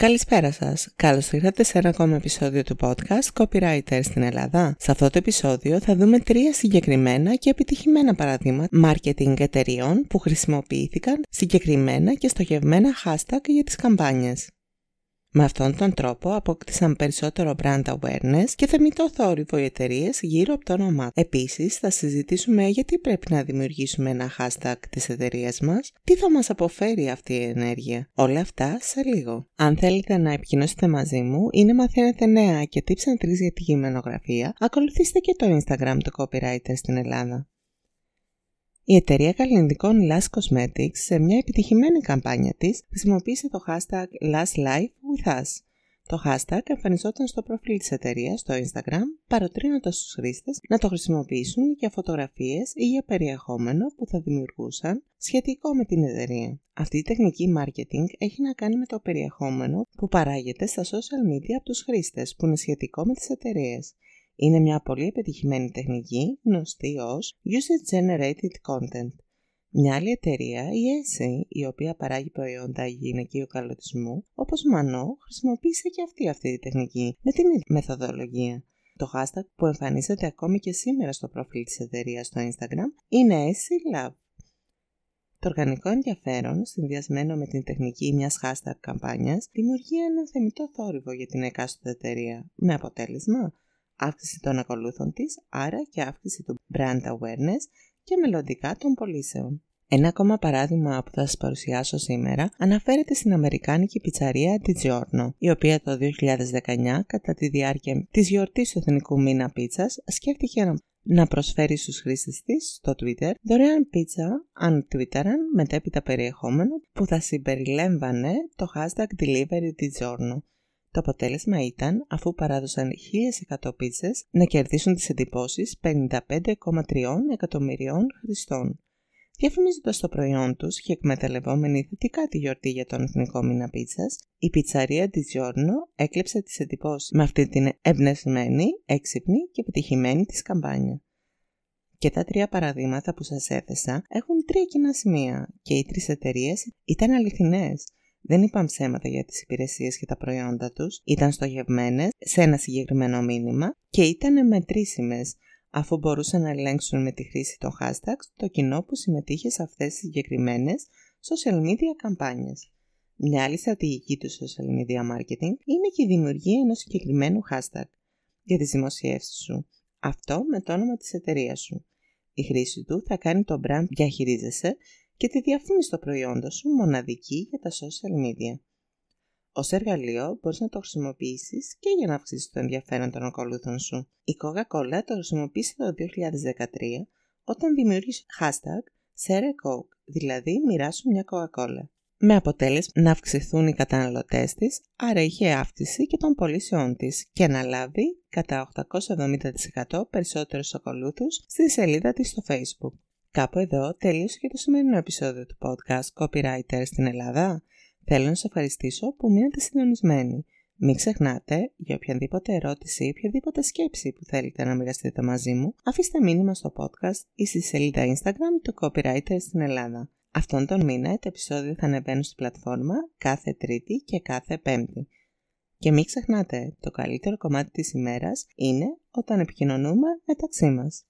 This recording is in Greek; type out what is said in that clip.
Καλησπέρα σας. Καλώς ήρθατε σε ένα ακόμα επεισόδιο του podcast Copywriter στην Ελλάδα. Σε αυτό το επεισόδιο θα δούμε τρία συγκεκριμένα και επιτυχημένα παραδείγματα marketing εταιριών που χρησιμοποιήθηκαν συγκεκριμένα και στοχευμένα hashtag για τις καμπάνιες. Με αυτόν τον τρόπο αποκτήσαν περισσότερο brand awareness και θεμητό θόρυβο οι εταιρείες γύρω από το όνομά Επίσης θα συζητήσουμε γιατί πρέπει να δημιουργήσουμε ένα hashtag της εταιρείας μας, τι θα μας αποφέρει αυτή η ενέργεια. Όλα αυτά σε λίγο. Αν θέλετε να επικοινώσετε μαζί μου ή να μαθαίνετε νέα και tips and tricks για τη γυμνογραφία, ακολουθήστε και το Instagram του Copywriter στην Ελλάδα. Η εταιρεία καλλιντικών Last Cosmetics σε μια επιτυχημένη καμπάνια της χρησιμοποίησε το hashtag Last Life with Us. Το hashtag εμφανιζόταν στο προφίλ της εταιρείας στο Instagram, παροτρύνοντας τους χρήστες να το χρησιμοποιήσουν για φωτογραφίες ή για περιεχόμενο που θα δημιουργούσαν σχετικό με την εταιρεία. Αυτή η τεχνική marketing έχει να κάνει με το περιεχόμενο που παράγεται στα social media από τους χρήστες που είναι σχετικό με τις εταιρείες. Είναι μια πολύ επιτυχημένη τεχνική γνωστή ως User Generated Content. Μια άλλη εταιρεία, η Essie, η οποία παράγει προϊόντα γυναικείου καλωτισμού, όπως Μανώ, χρησιμοποίησε και αυτή αυτή τη τεχνική με την ίδια μεθοδολογία. Το hashtag που εμφανίζεται ακόμη και σήμερα στο προφίλ της εταιρείας στο Instagram είναι Essie Love. Το οργανικό ενδιαφέρον, συνδυασμένο με την τεχνική μιας hashtag καμπάνιας, δημιουργεί έναν θεμητό θόρυβο για την εκάστοτε εταιρεία, με αποτέλεσμα αύξηση των ακολούθων της, άρα και αύξηση του brand awareness και μελλοντικά των πωλήσεων. Ένα ακόμα παράδειγμα που θα σας παρουσιάσω σήμερα αναφέρεται στην Αμερικάνικη πιτσαρία Giorno, η οποία το 2019 κατά τη διάρκεια της γιορτής του Εθνικού Μήνα Πίτσας σκέφτηκε να προσφέρει στους χρήστες της στο Twitter δωρεάν πίτσα αν twitteran μετέπειτα περιεχόμενο που θα συμπεριλέμβανε το hashtag Delivery Giorno το αποτέλεσμα ήταν, αφού παράδοσαν 1.100 πίτσες, να κερδίσουν τις εντυπώσεις 55,3 εκατομμυρίων χρηστών. Διαφημίζοντας το προϊόν τους και εκμεταλλευόμενοι θετικά τη γιορτή για τον Εθνικό Μήνα Πίτσας, η πιτσαρία τη Giorno έκλεψε τις εντυπώσεις με αυτή την εμπνευσμένη, έξυπνη και επιτυχημένη της καμπάνια. Και τα τρία παραδείγματα που σας έθεσα έχουν τρία κοινά σημεία και οι τρεις εταιρείες ήταν αληθινές δεν είπαν ψέματα για τις υπηρεσίες και τα προϊόντα τους, ήταν στοχευμένες σε ένα συγκεκριμένο μήνυμα και ήταν μετρήσιμες αφού μπορούσαν να ελέγξουν με τη χρήση των hashtags το κοινό που συμμετείχε σε αυτές τις συγκεκριμένες social media καμπάνιες. Μια άλλη στρατηγική του social media marketing είναι και η δημιουργία ενός συγκεκριμένου hashtag για τις δημοσιεύσεις σου. Αυτό με το όνομα της εταιρείας σου. Η χρήση του θα κάνει το brand διαχειρίζεσαι και τη διαφήμιση των προϊόντων σου μοναδική για τα social media. Ω εργαλείο μπορείς να το χρησιμοποιήσεις και για να αυξήσεις το ενδιαφέρον των ακολούθων σου. Η Coca-Cola το χρησιμοποίησε το 2013 όταν δημιούργησε hashtag Share Coke, δηλαδή μοιράσου μια Coca-Cola. Με αποτέλεσμα να αυξηθούν οι καταναλωτές της, άρα είχε αύξηση και των πωλήσεών της και να λάβει κατά 870% περισσότερους ακολούθους στη σελίδα της στο Facebook. Κάπου εδώ τελείωσε και το σημερινό επεισόδιο του podcast Copywriter στην Ελλάδα. Θέλω να σας ευχαριστήσω που μείνατε συντονισμένοι. Μην ξεχνάτε, για οποιαδήποτε ερώτηση ή οποιαδήποτε σκέψη που θέλετε να μοιραστείτε μαζί μου, αφήστε μήνυμα στο podcast ή στη σελίδα Instagram του Copywriter στην Ελλάδα. Αυτόν τον μήνα τα επεισόδια θα ανεβαίνουν στην πλατφόρμα κάθε Τρίτη και κάθε Πέμπτη. Και μην ξεχνάτε, το καλύτερο κομμάτι της ημέρας είναι όταν επικοινωνούμε μεταξύ μας.